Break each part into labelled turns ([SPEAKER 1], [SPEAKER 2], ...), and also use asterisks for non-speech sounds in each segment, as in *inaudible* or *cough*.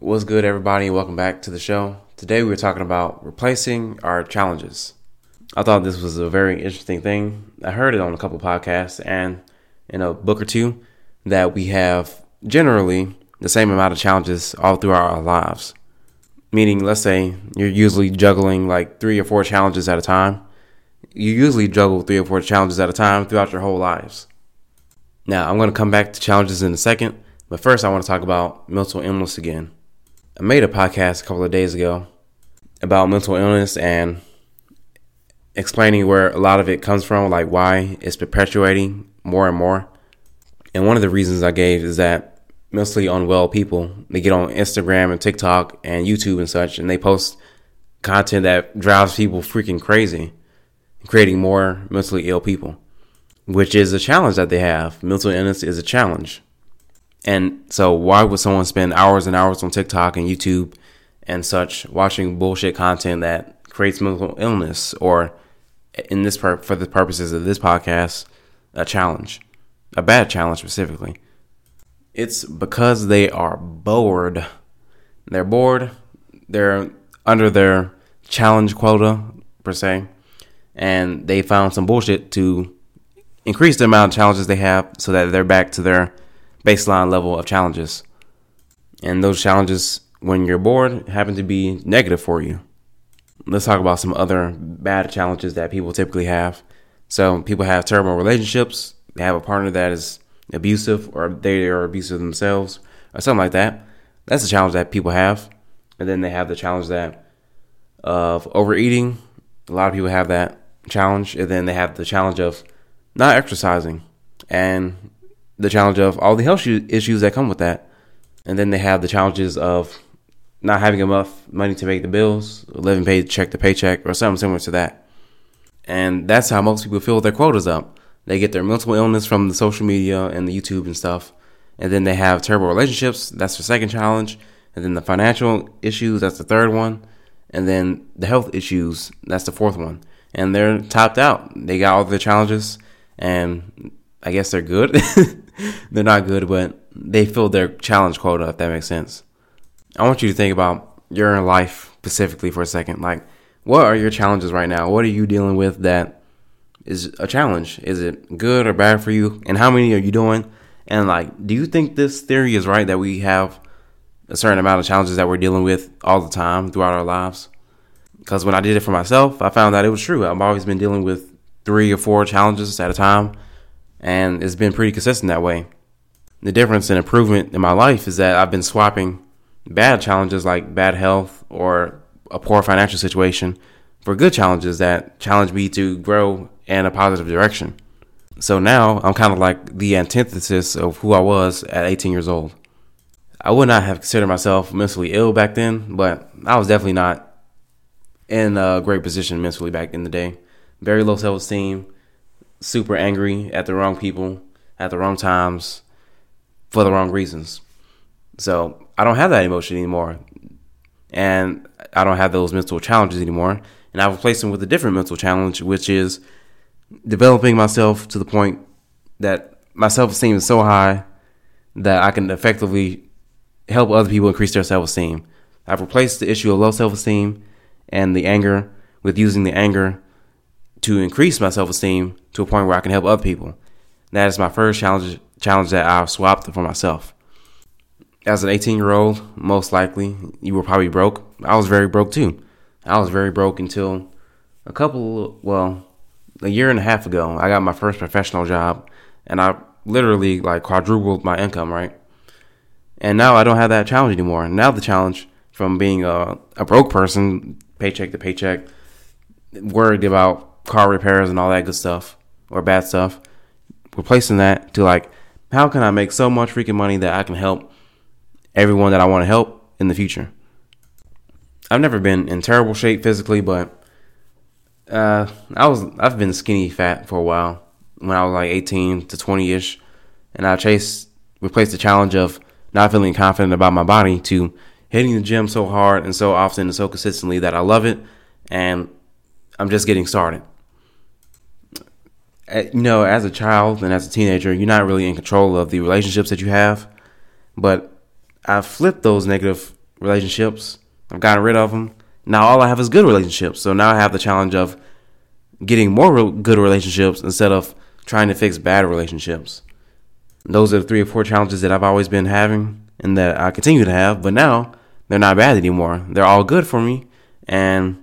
[SPEAKER 1] What's good, everybody? Welcome back to the show. Today, we're talking about replacing our challenges. I thought this was a very interesting thing. I heard it on a couple podcasts and in a book or two that we have generally the same amount of challenges all throughout our lives. Meaning, let's say you're usually juggling like three or four challenges at a time. You usually juggle three or four challenges at a time throughout your whole lives. Now, I'm going to come back to challenges in a second, but first, I want to talk about mental illness again. I made a podcast a couple of days ago about mental illness and explaining where a lot of it comes from, like why it's perpetuating more and more. And one of the reasons I gave is that mentally unwell people they get on Instagram and TikTok and YouTube and such, and they post content that drives people freaking crazy, creating more mentally ill people, which is a challenge that they have. Mental illness is a challenge. And so, why would someone spend hours and hours on TikTok and YouTube and such watching bullshit content that creates mental illness or, in this per- for the purposes of this podcast, a challenge, a bad challenge specifically? It's because they are bored. They're bored. They're under their challenge quota per se, and they found some bullshit to increase the amount of challenges they have so that they're back to their baseline level of challenges. And those challenges, when you're bored, happen to be negative for you. Let's talk about some other bad challenges that people typically have. So, people have terrible relationships, they have a partner that is abusive, or they are abusive themselves, or something like that. That's a challenge that people have. And then they have the challenge that of overeating. A lot of people have that challenge. And then they have the challenge of not exercising. And the challenge of all the health issues that come with that. And then they have the challenges of not having enough money to make the bills, living paycheck to paycheck, or something similar to that. And that's how most people fill their quotas up. They get their mental illness from the social media and the YouTube and stuff. And then they have terrible relationships. That's the second challenge. And then the financial issues. That's the third one. And then the health issues. That's the fourth one. And they're topped out. They got all the challenges. And I guess they're good. *laughs* *laughs* they're not good, but they filled their challenge quota, if that makes sense. I want you to think about your life specifically for a second. Like, what are your challenges right now? What are you dealing with that is a challenge? Is it good or bad for you? And how many are you doing? And like, do you think this theory is right that we have a certain amount of challenges that we're dealing with all the time throughout our lives? Because when I did it for myself, I found that it was true. I've always been dealing with three or four challenges at a time and it's been pretty consistent that way. The difference and improvement in my life is that I've been swapping bad challenges like bad health or a poor financial situation for good challenges that challenge me to grow in a positive direction. So now I'm kind of like the antithesis of who I was at 18 years old. I would not have considered myself mentally ill back then, but I was definitely not in a great position mentally back in the day. Very low self esteem, super angry at the wrong people at the wrong times for the wrong reasons. So I don't have that emotion anymore. And I don't have those mental challenges anymore. And I've replaced them with a different mental challenge, which is developing myself to the point that my self esteem is so high that I can effectively help other people increase their self esteem. I've replaced the issue of low self esteem and the anger with using the anger to increase my self esteem to a point where I can help other people. That is my first challenge challenge that I've swapped for myself. As an 18 year old, most likely you were probably broke. I was very broke too. I was very broke until a couple, well, a year and a half ago. I got my first professional job, and I literally like quadrupled my income, right? And now I don't have that challenge anymore. Now the challenge from being a, a broke person, paycheck to paycheck, worried about car repairs and all that good stuff or bad stuff. Replacing that to like, how can I make so much freaking money that I can help everyone that I want to help in the future? I've never been in terrible shape physically, but uh, I was I've been skinny fat for a while when I was like 18 to 20 ish, and I chased replaced the challenge of not feeling confident about my body to hitting the gym so hard and so often and so consistently that I love it, and I'm just getting started Eh, you know, as a child and as a teenager, you're not really in control of the relationships that you have. But I've flipped those negative relationships. I've gotten rid of them. Now all I have is good relationships. So now I have the challenge of getting more good relationships instead of trying to fix bad relationships. Those are the three or four challenges that I've always been having and that I continue to have, but now they're not bad anymore. They're all good for me and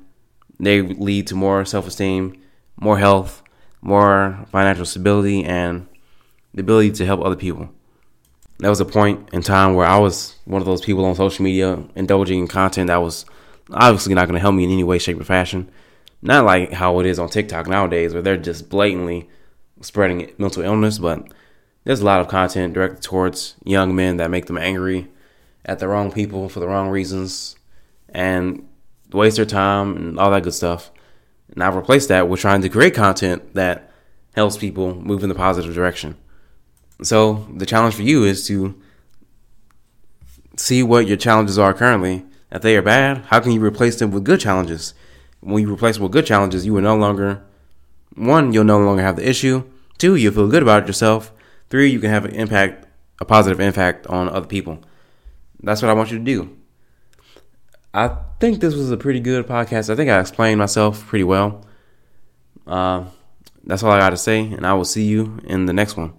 [SPEAKER 1] they lead to more self esteem, more health, more financial stability, and the ability to help other people. There was a point in time where I was one of those people on social media indulging in content that was obviously not going to help me in any way, shape, or fashion. Not like how it is on TikTok nowadays, where they're just blatantly spreading mental illness, but there's a lot of content directed towards young men that make them angry at the wrong people for the wrong reasons and waste their time and all that good stuff. And I've replaced that with trying to create content that helps people move in the positive direction. So the challenge for you is to see what your challenges are currently. If they are bad, how can you replace them with good challenges? When you replace them with good challenges, you will no longer one, you'll no longer have the issue. Two, you'll feel good about yourself. Three, you can have an impact, a positive impact on other people. That's what I want you to do. I think this was a pretty good podcast. I think I explained myself pretty well. Uh, that's all I got to say, and I will see you in the next one.